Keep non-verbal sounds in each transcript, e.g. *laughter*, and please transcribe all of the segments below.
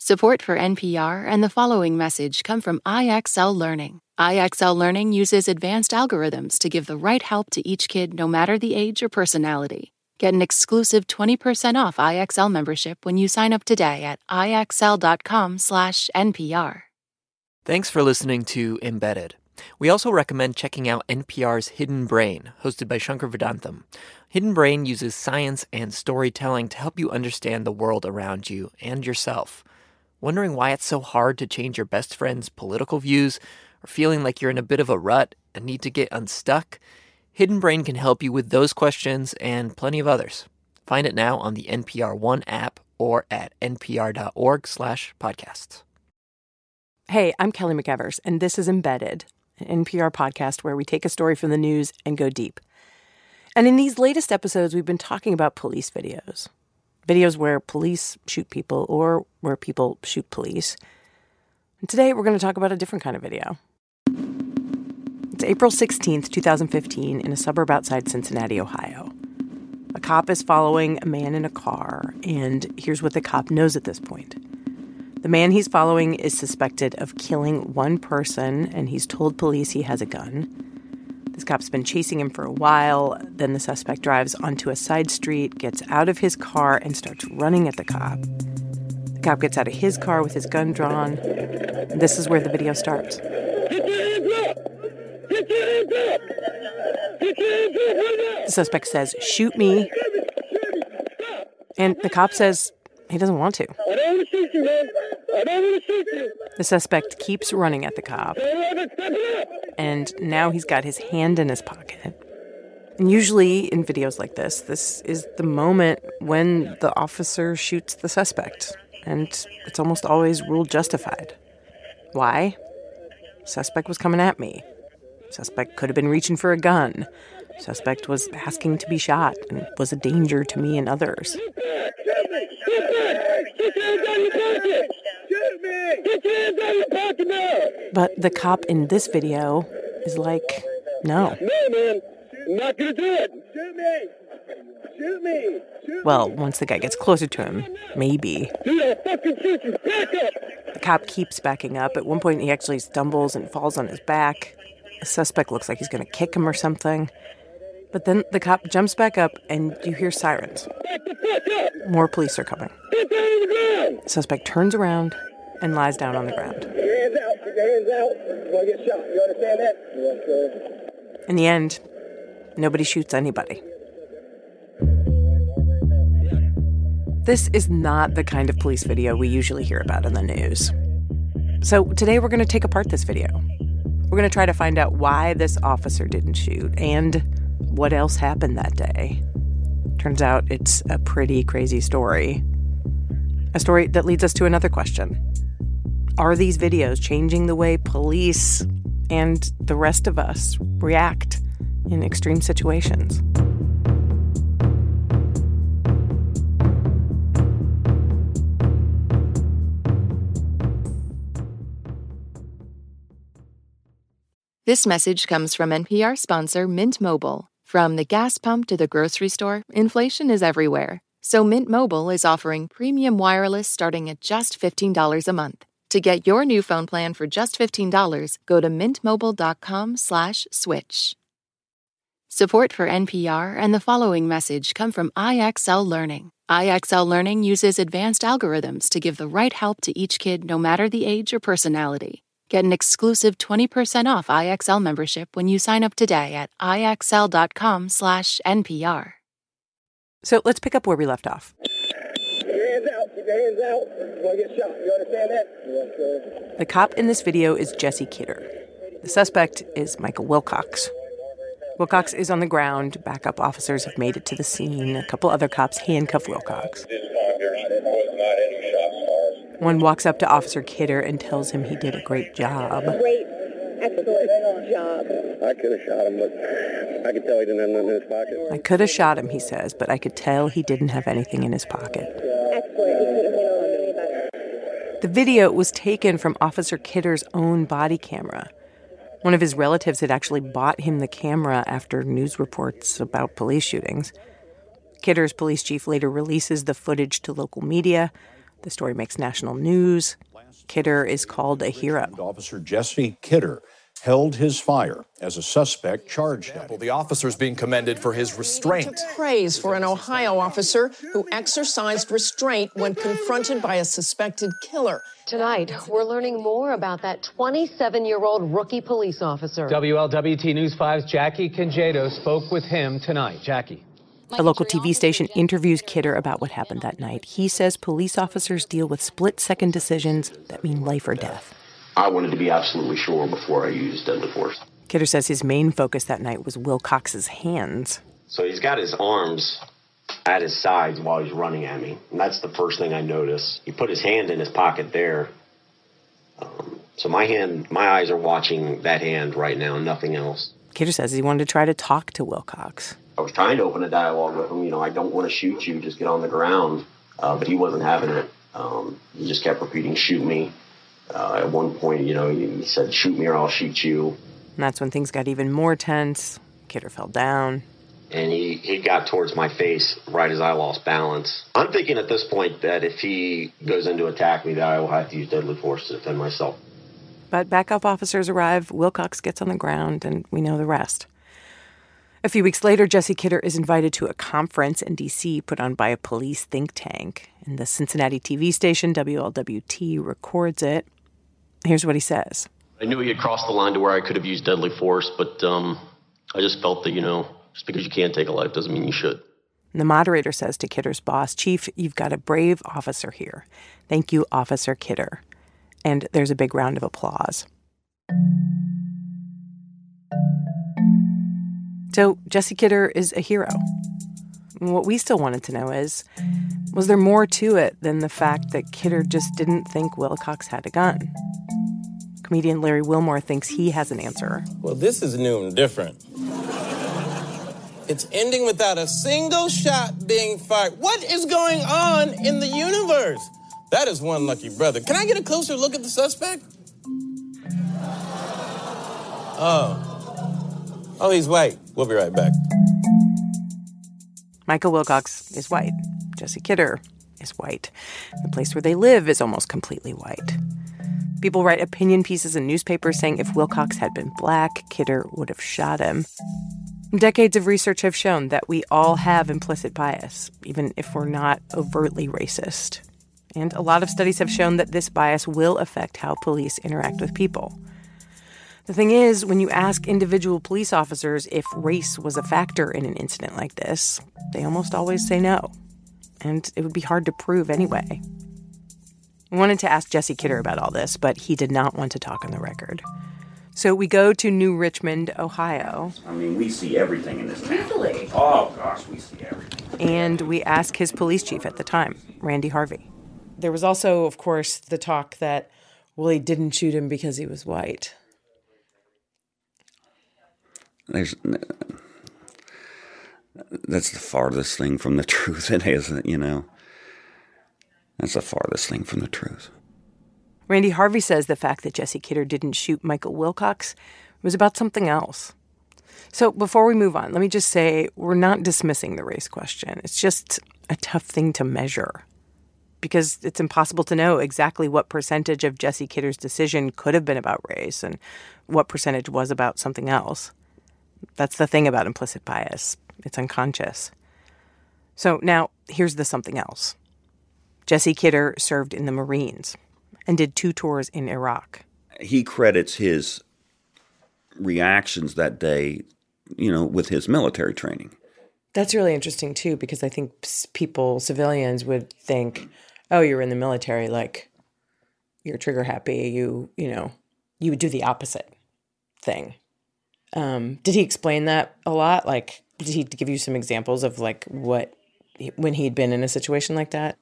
Support for NPR and the following message come from IXL Learning. IXL Learning uses advanced algorithms to give the right help to each kid no matter the age or personality. Get an exclusive 20% off IXL membership when you sign up today at ixl.com/npr. Thanks for listening to Embedded. We also recommend checking out NPR's Hidden Brain, hosted by Shankar Vedantam. Hidden Brain uses science and storytelling to help you understand the world around you and yourself. Wondering why it's so hard to change your best friend's political views, or feeling like you're in a bit of a rut and need to get unstuck? Hidden Brain can help you with those questions and plenty of others. Find it now on the NPR One app or at npr.org/podcasts. Hey, I'm Kelly McEvers, and this is Embedded, an NPR podcast where we take a story from the news and go deep. And in these latest episodes, we've been talking about police videos videos where police shoot people or where people shoot police. And today we're going to talk about a different kind of video. It's April 16th, 2015, in a suburb outside Cincinnati, Ohio. A cop is following a man in a car, and here's what the cop knows at this point. The man he's following is suspected of killing one person, and he's told police he has a gun. This cop's been chasing him for a while. Then the suspect drives onto a side street, gets out of his car, and starts running at the cop. The cop gets out of his car with his gun drawn. This is where the video starts. The suspect says, Shoot me. And the cop says he doesn't want to. I don't want to shoot you, man. I don't want to shoot you. The suspect keeps running at the cop. And now he's got his hand in his pocket. And usually in videos like this, this is the moment when the officer shoots the suspect. And it's almost always ruled justified. Why? Suspect was coming at me. Suspect could have been reaching for a gun. Suspect was asking to be shot and was a danger to me and others. But the cop in this video is like, no. No, man. Not going to do it. Shoot me. Shoot me. Shoot well, once the guy gets closer to him, maybe. Fucking. Back up. The cop keeps backing up. At one point, he actually stumbles and falls on his back. The suspect looks like he's going to kick him or something. But then the cop jumps back up and you hear sirens. More police are coming. Suspect turns around and lies down on the ground. In the end, nobody shoots anybody. This is not the kind of police video we usually hear about in the news. So today we're going to take apart this video. We're going to try to find out why this officer didn't shoot and what else happened that day. Turns out it's a pretty crazy story. A story that leads us to another question Are these videos changing the way police and the rest of us react in extreme situations? This message comes from NPR sponsor Mint Mobile. From the gas pump to the grocery store, inflation is everywhere. So Mint Mobile is offering premium wireless starting at just $15 a month. To get your new phone plan for just $15, go to mintmobile.com/switch. Support for NPR and the following message come from IXL Learning. IXL Learning uses advanced algorithms to give the right help to each kid no matter the age or personality. Get an exclusive 20% off IXL membership when you sign up today at IXL.com slash NPR. So let's pick up where we left off. Keep your hands out. Keep your hands out. You're going to get shot. You understand that? Yes. The cop in this video is Jesse Kidder. The suspect is Michael Wilcox. Wilcox is on the ground. Backup officers have made it to the scene. A couple other cops handcuff Wilcox. One walks up to Officer Kidder and tells him he did a great job. Great, excellent job. I could have shot him, but I could tell he didn't have nothing in his pocket. I could have shot him, he says, but I could tell he didn't have anything in his pocket. Excellent. You couldn't handle it. The video was taken from Officer Kidder's own body camera. One of his relatives had actually bought him the camera after news reports about police shootings. Kidder's police chief later releases the footage to local media. The story makes national news. Kidder is called a hero. Officer Jesse Kidder held his fire as a suspect charged at him. The officer is being commended for his restraint. Praise for an Ohio officer who exercised restraint when confronted by a suspected killer. Tonight, we're learning more about that 27 year old rookie police officer. WLWT News 5's Jackie Congedo spoke with him tonight. Jackie. A local TV station interviews Kidder about what happened that night. He says police officers deal with split second decisions that mean life or death. I wanted to be absolutely sure before I used deadly force. Kidder says his main focus that night was Wilcox's hands. So he's got his arms at his sides while he's running at me. And that's the first thing I notice. He put his hand in his pocket there. Um, so my hand, my eyes are watching that hand right now, nothing else. Kidder says he wanted to try to talk to Wilcox. I was trying to open a dialogue with him. You know, I don't want to shoot you, just get on the ground. Uh, but he wasn't having it. Um, he just kept repeating, shoot me. Uh, at one point, you know, he said, shoot me or I'll shoot you. And that's when things got even more tense. Kidder fell down. And he, he got towards my face right as I lost balance. I'm thinking at this point that if he goes in to attack me, that I will have to use deadly force to defend myself. But backup officers arrive, Wilcox gets on the ground, and we know the rest. A few weeks later, Jesse Kidder is invited to a conference in D.C. put on by a police think tank. And the Cincinnati TV station WLWT records it. Here's what he says I knew he had crossed the line to where I could have used deadly force, but um, I just felt that, you know, just because you can't take a life doesn't mean you should. And the moderator says to Kidder's boss, Chief, you've got a brave officer here. Thank you, Officer Kidder. And there's a big round of applause. So Jesse Kidder is a hero. And what we still wanted to know is was there more to it than the fact that Kidder just didn't think Wilcox had a gun? Comedian Larry Wilmore thinks he has an answer. Well, this is new and different. It's ending without a single shot being fired. What is going on in the universe? That is one lucky brother. Can I get a closer look at the suspect? Oh. Oh, he's white. We'll be right back. Michael Wilcox is white. Jesse Kidder is white. The place where they live is almost completely white. People write opinion pieces in newspapers saying if Wilcox had been black, Kidder would have shot him. Decades of research have shown that we all have implicit bias, even if we're not overtly racist. And a lot of studies have shown that this bias will affect how police interact with people. The thing is, when you ask individual police officers if race was a factor in an incident like this, they almost always say no. And it would be hard to prove anyway. I wanted to ask Jesse Kidder about all this, but he did not want to talk on the record. So we go to New Richmond, Ohio. I mean, we see everything in this town. Really? Oh, gosh, we see everything. And we ask his police chief at the time, Randy Harvey. There was also, of course, the talk that, Willie didn't shoot him because he was white. There's that's the farthest thing from the *laughs* truth it isn't you know. That's the farthest thing from the truth. Randy harvey says the fact that jesse kidder didn't shoot michael wilcox was about something else. So before we move on let me just say we're not dismissing the race question. It's just a tough thing to measure because it's impossible to know exactly what percentage of jesse kidder's decision could have been about race and what percentage was about something else that's the thing about implicit bias. It's unconscious. So now here's the something else. Jesse Kidder served in the Marines and did two tours in Iraq. He credits his reactions that day, you know, with his military training. That's really interesting too, because I think people, civilians, would think, "Oh, you're in the military, like you're trigger happy. You, you know, you would do the opposite thing." Um, did he explain that a lot? Like, did he give you some examples of like what when he'd been in a situation like that?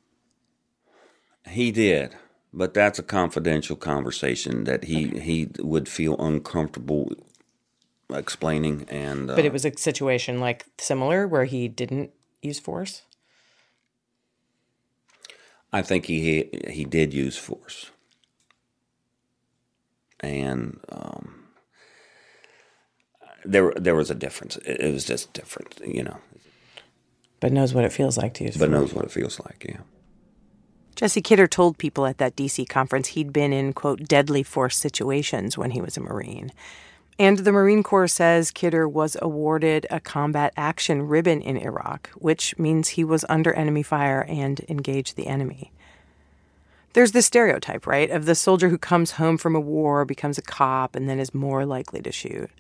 He did, but that's a confidential conversation that he okay. he would feel uncomfortable explaining. And uh, but it was a situation like similar where he didn't use force. I think he he did use force, and. Um, there there was a difference. It, was just different, you know. But knows what it feels like to use. But knows what it feels like, yeah. Jesse Kidder told people at that DC conference he'd been in, quote, deadly force situations when he was a Marine. And the Marine Corps says Kidder was awarded a combat action ribbon in Iraq, which means he was under enemy fire and engaged the enemy. There's this stereotype, right, of the soldier who comes home from a war, becomes a cop, and then is more likely to shoot.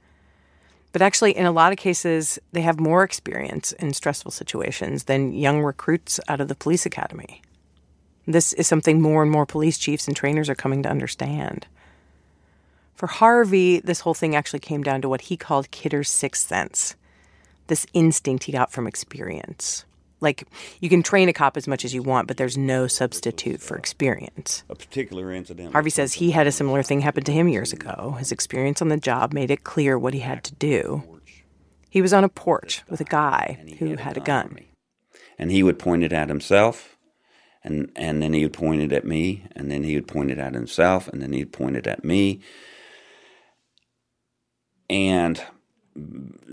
But actually, in a lot of cases, they have more experience in stressful situations than young recruits out of the police academy. This is something more and more police chiefs and trainers are coming to understand. For Harvey, this whole thing actually came down to what he called Kidder's sixth sense this instinct he got from experience. Like, you can train a cop as much as you want, but there's no substitute for experience. A particular incident. Harvey says he had a similar thing happen to him years ago. His experience on the job made it clear what he had to do. He was on a porch with a guy who had a gun. And he would point it at himself, and, and then he would point it at me, and then he would point it at himself, and then he'd point it at me. And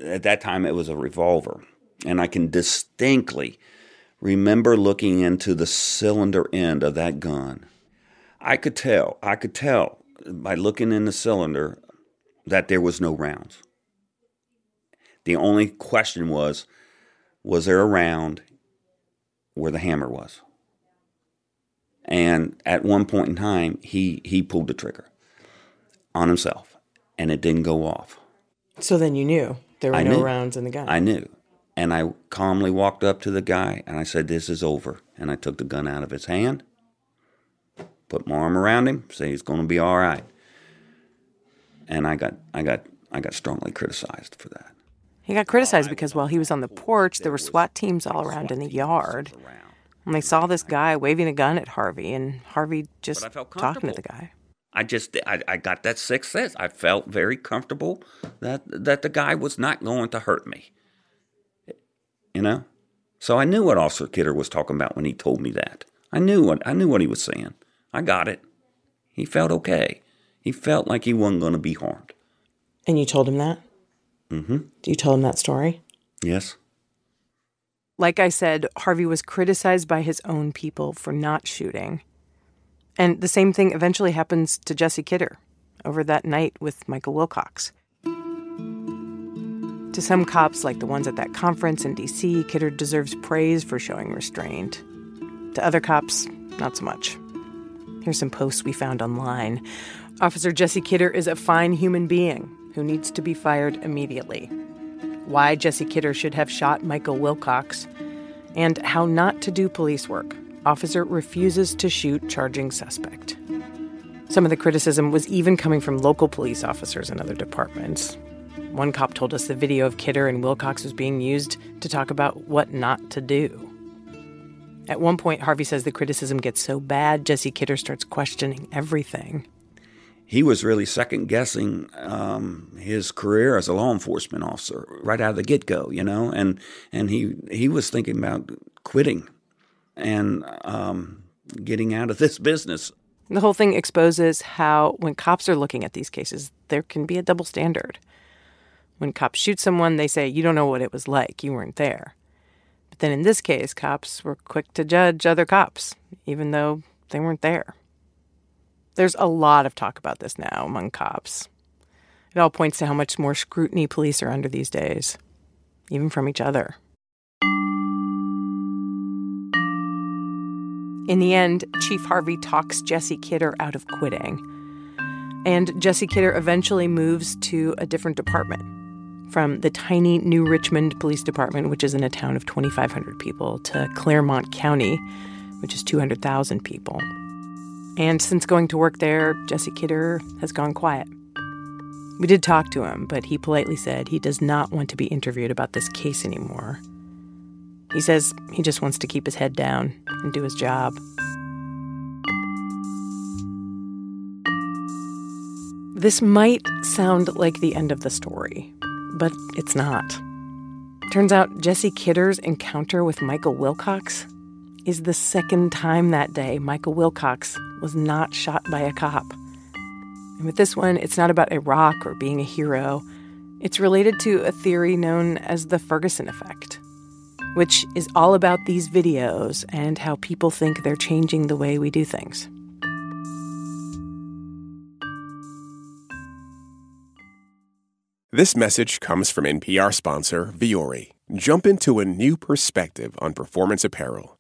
at that time, it was a revolver. And I can distinctly remember looking into the cylinder end of that gun. I could tell, I could tell by looking in the cylinder that there was no rounds. The only question was was there a round where the hammer was? And at one point in time, he, he pulled the trigger on himself and it didn't go off. So then you knew there were I no knew. rounds in the gun. I knew. And I calmly walked up to the guy and I said, This is over. And I took the gun out of his hand, put my arm around him, say he's gonna be all right. And I got I got I got strongly criticized for that. He got criticized because while he was on the porch, there were SWAT teams all around in the yard. And they saw this guy waving a gun at Harvey, and Harvey just talking to the guy. I just I, I got that sixth sense. I felt very comfortable that that the guy was not going to hurt me. You know? So I knew what Officer Kidder was talking about when he told me that. I knew what I knew what he was saying. I got it. He felt okay. He felt like he wasn't going to be harmed. And you told him that? Mm-hmm. You told him that story? Yes. Like I said, Harvey was criticized by his own people for not shooting. And the same thing eventually happens to Jesse Kidder over that night with Michael Wilcox. To some cops, like the ones at that conference in D.C., Kidder deserves praise for showing restraint. To other cops, not so much. Here's some posts we found online. Officer Jesse Kidder is a fine human being who needs to be fired immediately. Why Jesse Kidder should have shot Michael Wilcox, and how not to do police work. Officer refuses to shoot charging suspect. Some of the criticism was even coming from local police officers in other departments. One cop told us the video of Kidder and Wilcox was being used to talk about what not to do. At one point, Harvey says the criticism gets so bad, Jesse Kidder starts questioning everything. He was really second guessing um, his career as a law enforcement officer right out of the get go, you know, and and he he was thinking about quitting and um, getting out of this business. The whole thing exposes how, when cops are looking at these cases, there can be a double standard. When cops shoot someone, they say, You don't know what it was like, you weren't there. But then in this case, cops were quick to judge other cops, even though they weren't there. There's a lot of talk about this now among cops. It all points to how much more scrutiny police are under these days, even from each other. In the end, Chief Harvey talks Jesse Kidder out of quitting. And Jesse Kidder eventually moves to a different department from the tiny New Richmond Police Department, which is in a town of 2,500 people, to Clermont County, which is 200,000 people. And since going to work there, Jesse Kidder has gone quiet. We did talk to him, but he politely said he does not want to be interviewed about this case anymore. He says he just wants to keep his head down and do his job. This might sound like the end of the story, but it's not. Turns out Jesse Kidder's encounter with Michael Wilcox is the second time that day Michael Wilcox was not shot by a cop. And with this one, it's not about Iraq or being a hero. It's related to a theory known as the Ferguson effect. Which is all about these videos and how people think they're changing the way we do things. This message comes from NPR sponsor Vuori. Jump into a new perspective on performance apparel.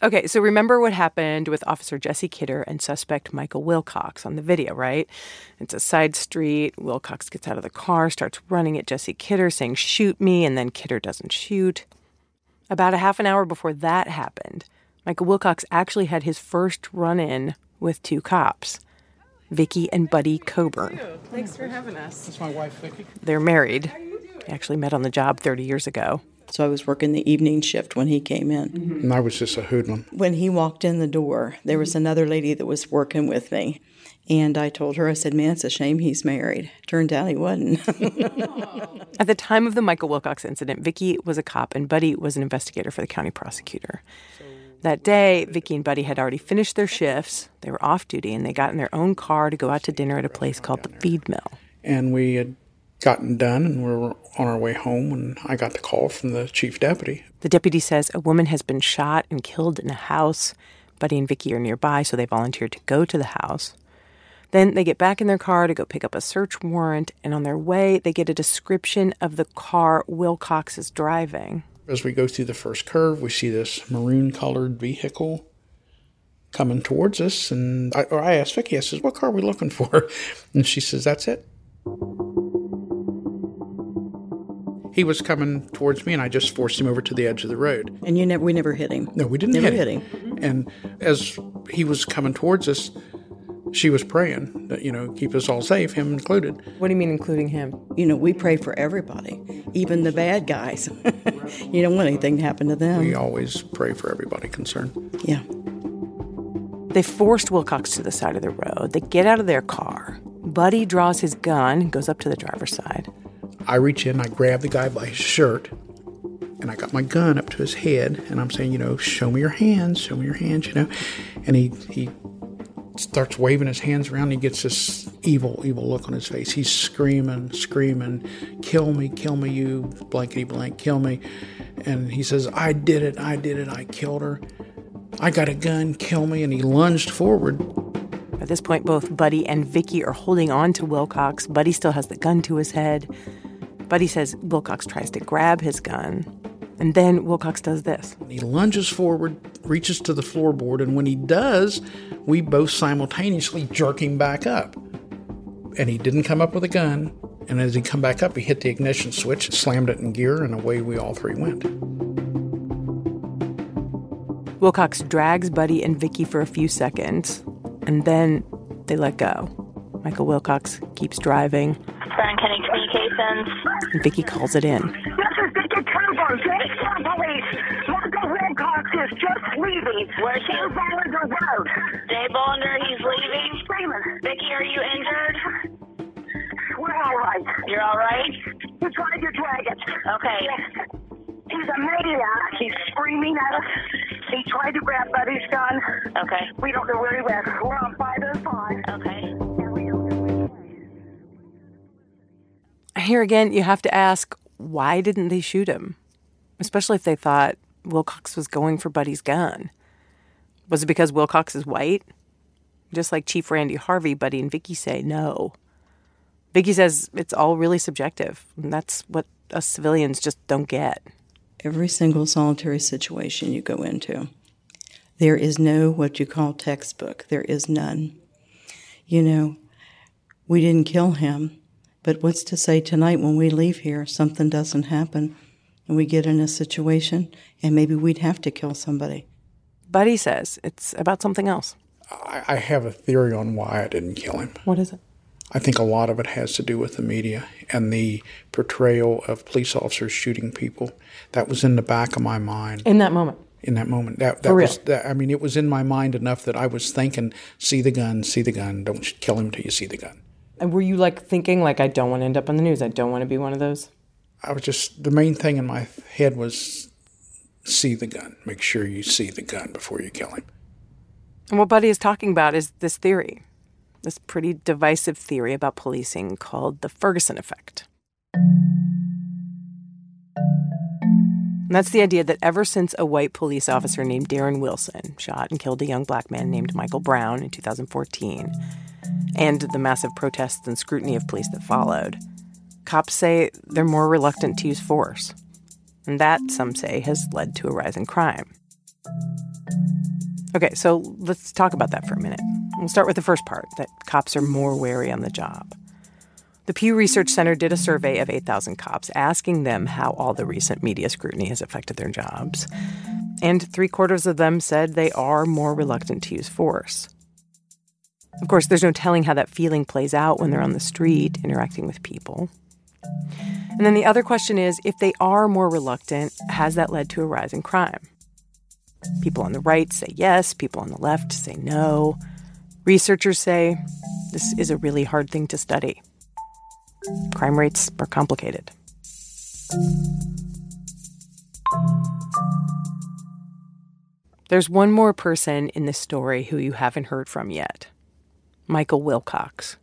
Okay, so remember what happened with Officer Jesse Kidder and suspect Michael Wilcox on the video, right? It's a side street. Wilcox gets out of the car, starts running at Jesse Kidder, saying, Shoot me, and then Kidder doesn't shoot. About a half an hour before that happened, Michael Wilcox actually had his first run in with two cops. Vicky and Buddy Coburn. Thanks for having us. That's my wife, Vicky. They're married. They actually met on the job 30 years ago. So I was working the evening shift when he came in. Mm-hmm. And I was just a hoodlum. When he walked in the door, there was another lady that was working with me. And I told her, I said, man, it's a shame he's married. Turned out he wasn't. *laughs* At the time of the Michael Wilcox incident, Vicky was a cop and Buddy was an investigator for the county prosecutor. That day, Vicky and Buddy had already finished their shifts. They were off duty and they got in their own car to go out to dinner at a place called the Feed Mill. And we had gotten done and we were on our way home when I got the call from the chief deputy. The deputy says a woman has been shot and killed in a house. Buddy and Vicky are nearby, so they volunteered to go to the house. Then they get back in their car to go pick up a search warrant, and on their way, they get a description of the car Wilcox is driving. As we go through the first curve, we see this maroon colored vehicle coming towards us. And I, or I asked Vicky, I says, What car are we looking for? *laughs* And she says, That's it. He was coming towards me, and I just forced him over to the edge of the road. And you never, we never hit him. No, we didn't never hit, hit him. him. And as he was coming towards us, she was praying that you know keep us all safe, him included. What do you mean, including him? You know, we pray for everybody, even the bad guys. *laughs* you don't want anything to happen to them. We always pray for everybody concerned. Yeah. They forced Wilcox to the side of the road. They get out of their car. Buddy draws his gun, goes up to the driver's side. I reach in, I grab the guy by his shirt, and I got my gun up to his head, and I'm saying, you know, show me your hands, show me your hands, you know. And he he starts waving his hands around. And he gets this evil, evil look on his face. He's screaming, screaming, "Kill me, kill me, you blankety blank, kill me!" And he says, "I did it, I did it, I killed her. I got a gun, kill me!" And he lunged forward. At this point, both Buddy and Vicky are holding on to Wilcox. Buddy still has the gun to his head. Buddy says Wilcox tries to grab his gun. And then Wilcox does this. He lunges forward, reaches to the floorboard, and when he does, we both simultaneously jerk him back up. And he didn't come up with a gun. And as he come back up, he hit the ignition switch, slammed it in gear, and away we all three went. Wilcox drags Buddy and Vicky for a few seconds, and then they let go. Michael Wilcox keeps driving. Brown County Communications. And Vicky calls it in. This is Vicky Coburn, Jackson Police. Michael Wilcox is just leaving. Where's he? Bollender Road. Jay Bollender, he's leaving. Screaming. Vicky, are you injured? We're all right. You're all right? He tried to drag it. Okay. He's a maniac. He's screaming at us. He tried to grab Buddy's gun. Okay. We don't know where he went. We're on 505. Here again, you have to ask why didn't they shoot him? Especially if they thought Wilcox was going for Buddy's gun. Was it because Wilcox is white? Just like Chief Randy Harvey, Buddy and Vicky say no. Vicky says it's all really subjective. And that's what us civilians just don't get. Every single solitary situation you go into, there is no what you call textbook. There is none. You know, we didn't kill him, but what's to say tonight when we leave here, something doesn't happen and we get in a situation and maybe we'd have to kill somebody? Buddy says it's about something else. I, I have a theory on why I didn't kill him. What is it? I think a lot of it has to do with the media and the portrayal of police officers shooting people. That was in the back of my mind. In that moment? in that moment. That, that For real? was, that, I mean, it was in my mind enough that I was thinking, see the gun, see the gun, don't kill him till you see the gun. And were you like thinking, like, I don't want to end up on the news? I don't want to be one of those? I was just, the main thing in my head was see the gun. Make sure you see the gun before you kill him. And what Buddy is talking about is this theory, this pretty divisive theory about policing called the Ferguson effect. And that's the idea that ever since a white police officer named Darren Wilson shot and killed a young black man named Michael Brown in 2014, and the massive protests and scrutiny of police that followed, cops say they're more reluctant to use force. And that, some say, has led to a rise in crime. Okay, so let's talk about that for a minute. We'll start with the first part that cops are more wary on the job. The Pew Research Center did a survey of 8,000 cops asking them how all the recent media scrutiny has affected their jobs. And three quarters of them said they are more reluctant to use force. Of course, there's no telling how that feeling plays out when they're on the street interacting with people. And then the other question is if they are more reluctant, has that led to a rise in crime? People on the right say yes, people on the left say no. Researchers say this is a really hard thing to study. Crime rates are complicated. There's one more person in this story who you haven't heard from yet Michael Wilcox.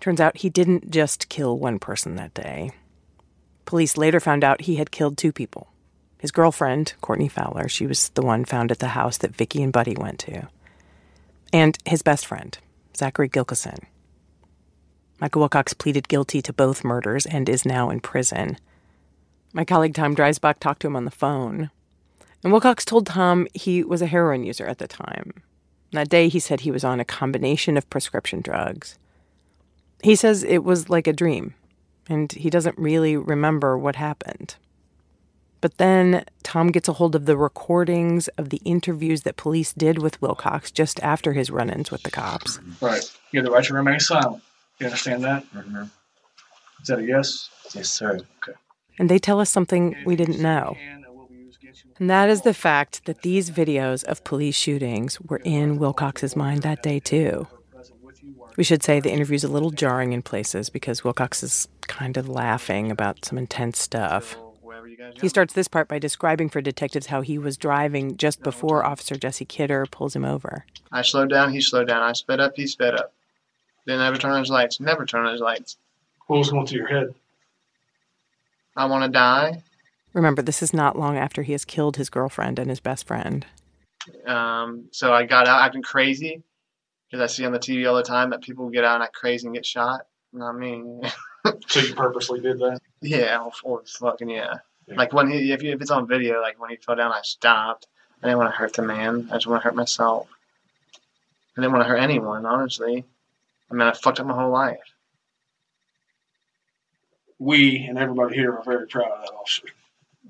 Turns out he didn't just kill one person that day. Police later found out he had killed two people. His girlfriend, Courtney Fowler, she was the one found at the house that Vicky and Buddy went to. And his best friend, Zachary Gilkison. Michael Wilcox pleaded guilty to both murders and is now in prison. My colleague Tom Dreisbach talked to him on the phone. And Wilcox told Tom he was a heroin user at the time. That day, he said he was on a combination of prescription drugs. He says it was like a dream, and he doesn't really remember what happened. But then Tom gets a hold of the recordings of the interviews that police did with Wilcox just after his run ins with the cops. Right. You have the right to remain silent. You understand that? Mm-hmm. Is that a yes? Yes, sir. Okay. And they tell us something we didn't know. And that is the fact that these videos of police shootings were in Wilcox's mind that day, too. We should say the interview's a little jarring in places because Wilcox is kind of laughing about some intense stuff. He starts this part by describing for detectives how he was driving just before Officer Jesse Kidder pulls him over. I slowed down, he slowed down. I sped up, he sped up. Didn't ever turn on his lights. Never turn on his lights. What was going through your head? I want to die. Remember, this is not long after he has killed his girlfriend and his best friend. Um, so I got out acting crazy because I see on the TV all the time that people get out and act crazy and get shot. Not me. *laughs* so you purposely did that? Yeah, or, or fucking yeah. yeah. Like when he, if, you, if it's on video, like when he fell down, I stopped. I didn't want to hurt the man. I just want to hurt myself. I didn't want to hurt anyone, honestly. I mean, I fucked up my whole life. We and everybody here are very proud of that officer.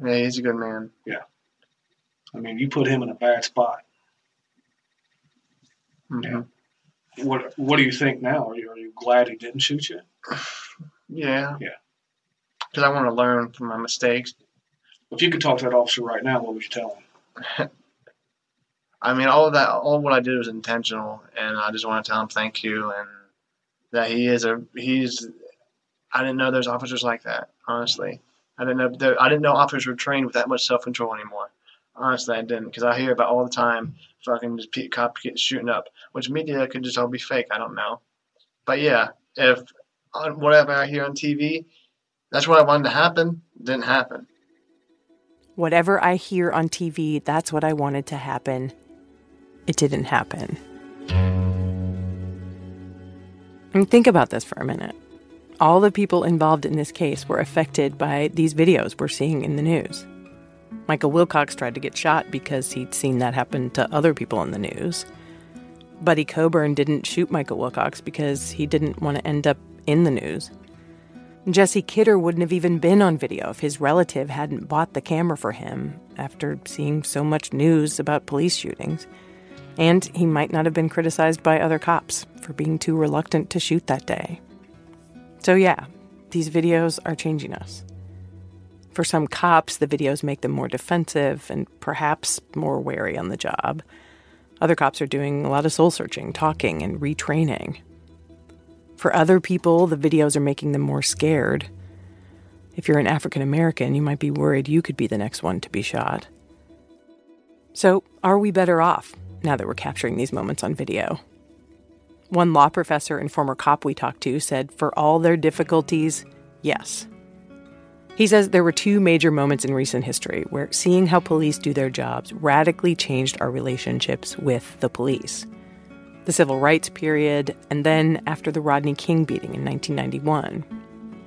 Yeah, he's a good man. Yeah. I mean, you put him in a bad spot. Mm-hmm. Yeah. What What do you think now? Are you Are you glad he didn't shoot you? Yeah. Yeah. Because I want to learn from my mistakes. If you could talk to that officer right now, what would you tell him? *laughs* I mean, all of that, all what I did was intentional, and I just want to tell him thank you, and that he is a he's. I didn't know there's officers like that. Honestly, I didn't know there, I didn't know officers were trained with that much self control anymore. Honestly, I didn't because I hear about all the time fucking just cops get shooting up, which media could just all be fake. I don't know, but yeah, if on whatever I hear on TV, that's what I wanted to happen. Didn't happen. Whatever I hear on TV, that's what I wanted to happen. It didn't happen. And think about this for a minute. All the people involved in this case were affected by these videos we're seeing in the news. Michael Wilcox tried to get shot because he'd seen that happen to other people in the news. Buddy Coburn didn't shoot Michael Wilcox because he didn't want to end up in the news. Jesse Kidder wouldn't have even been on video if his relative hadn't bought the camera for him after seeing so much news about police shootings. And he might not have been criticized by other cops for being too reluctant to shoot that day. So, yeah, these videos are changing us. For some cops, the videos make them more defensive and perhaps more wary on the job. Other cops are doing a lot of soul searching, talking, and retraining. For other people, the videos are making them more scared. If you're an African American, you might be worried you could be the next one to be shot. So, are we better off now that we're capturing these moments on video? One law professor and former cop we talked to said, for all their difficulties, yes. He says there were two major moments in recent history where seeing how police do their jobs radically changed our relationships with the police the civil rights period, and then after the Rodney King beating in 1991.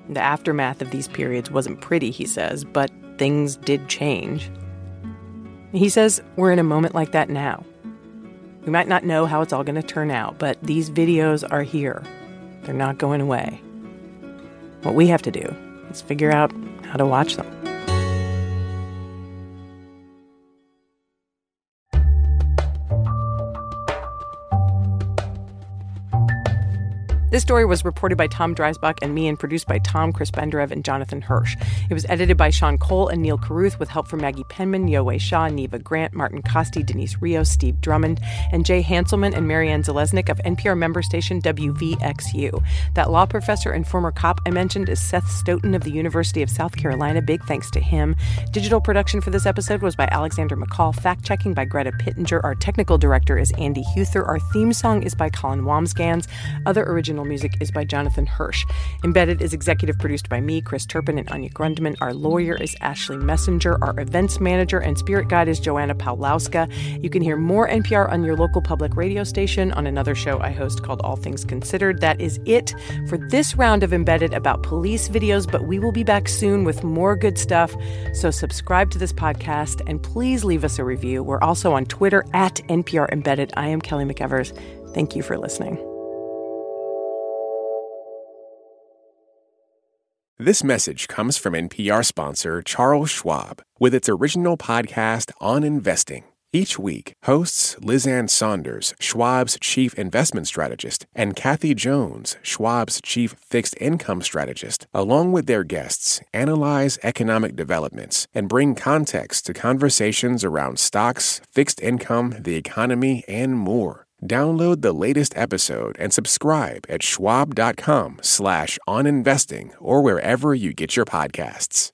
The aftermath of these periods wasn't pretty, he says, but things did change. He says we're in a moment like that now. We might not know how it's all going to turn out, but these videos are here. They're not going away. What we have to do is figure out how to watch them. This story was reported by Tom Dreisbach and me and produced by Tom, Chris Benderev, and Jonathan Hirsch. It was edited by Sean Cole and Neil Carruth with help from Maggie Penman, Yowei Shaw, Neva Grant, Martin Kaste, Denise Rios, Steve Drummond, and Jay Hanselman and Marianne Zalesnik of NPR member station WVXU. That law professor and former cop I mentioned is Seth Stoughton of the University of South Carolina. Big thanks to him. Digital production for this episode was by Alexander McCall, fact checking by Greta Pittenger. Our technical director is Andy Huther. Our theme song is by Colin Wambsgans. Other Original music is by Jonathan Hirsch. Embedded is executive produced by me, Chris Turpin, and Anya Grundman. Our lawyer is Ashley Messenger. Our events manager and spirit guide is Joanna Pawlowska. You can hear more NPR on your local public radio station on another show I host called All Things Considered. That is it for this round of Embedded about police videos, but we will be back soon with more good stuff. So subscribe to this podcast and please leave us a review. We're also on Twitter at NPR Embedded. I am Kelly McEvers. Thank you for listening. This message comes from NPR sponsor Charles Schwab with its original podcast on investing. Each week, hosts Liz Ann Sonders, Schwab's chief investment strategist, and Kathy Jones, Schwab's chief fixed income strategist, along with their guests, analyze economic developments and bring context to conversations around stocks, fixed income, the economy, and more. Download the latest episode and subscribe at schwab.com slash oninvesting or wherever you get your podcasts.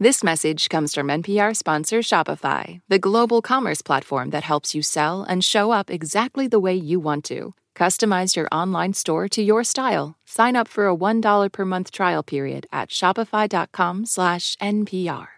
This message comes from NPR sponsor Shopify, the global commerce platform that helps you sell and show up exactly the way you want to. Customize your online store to your style. Sign up for a $1 per month trial period at shopify.com slash NPR.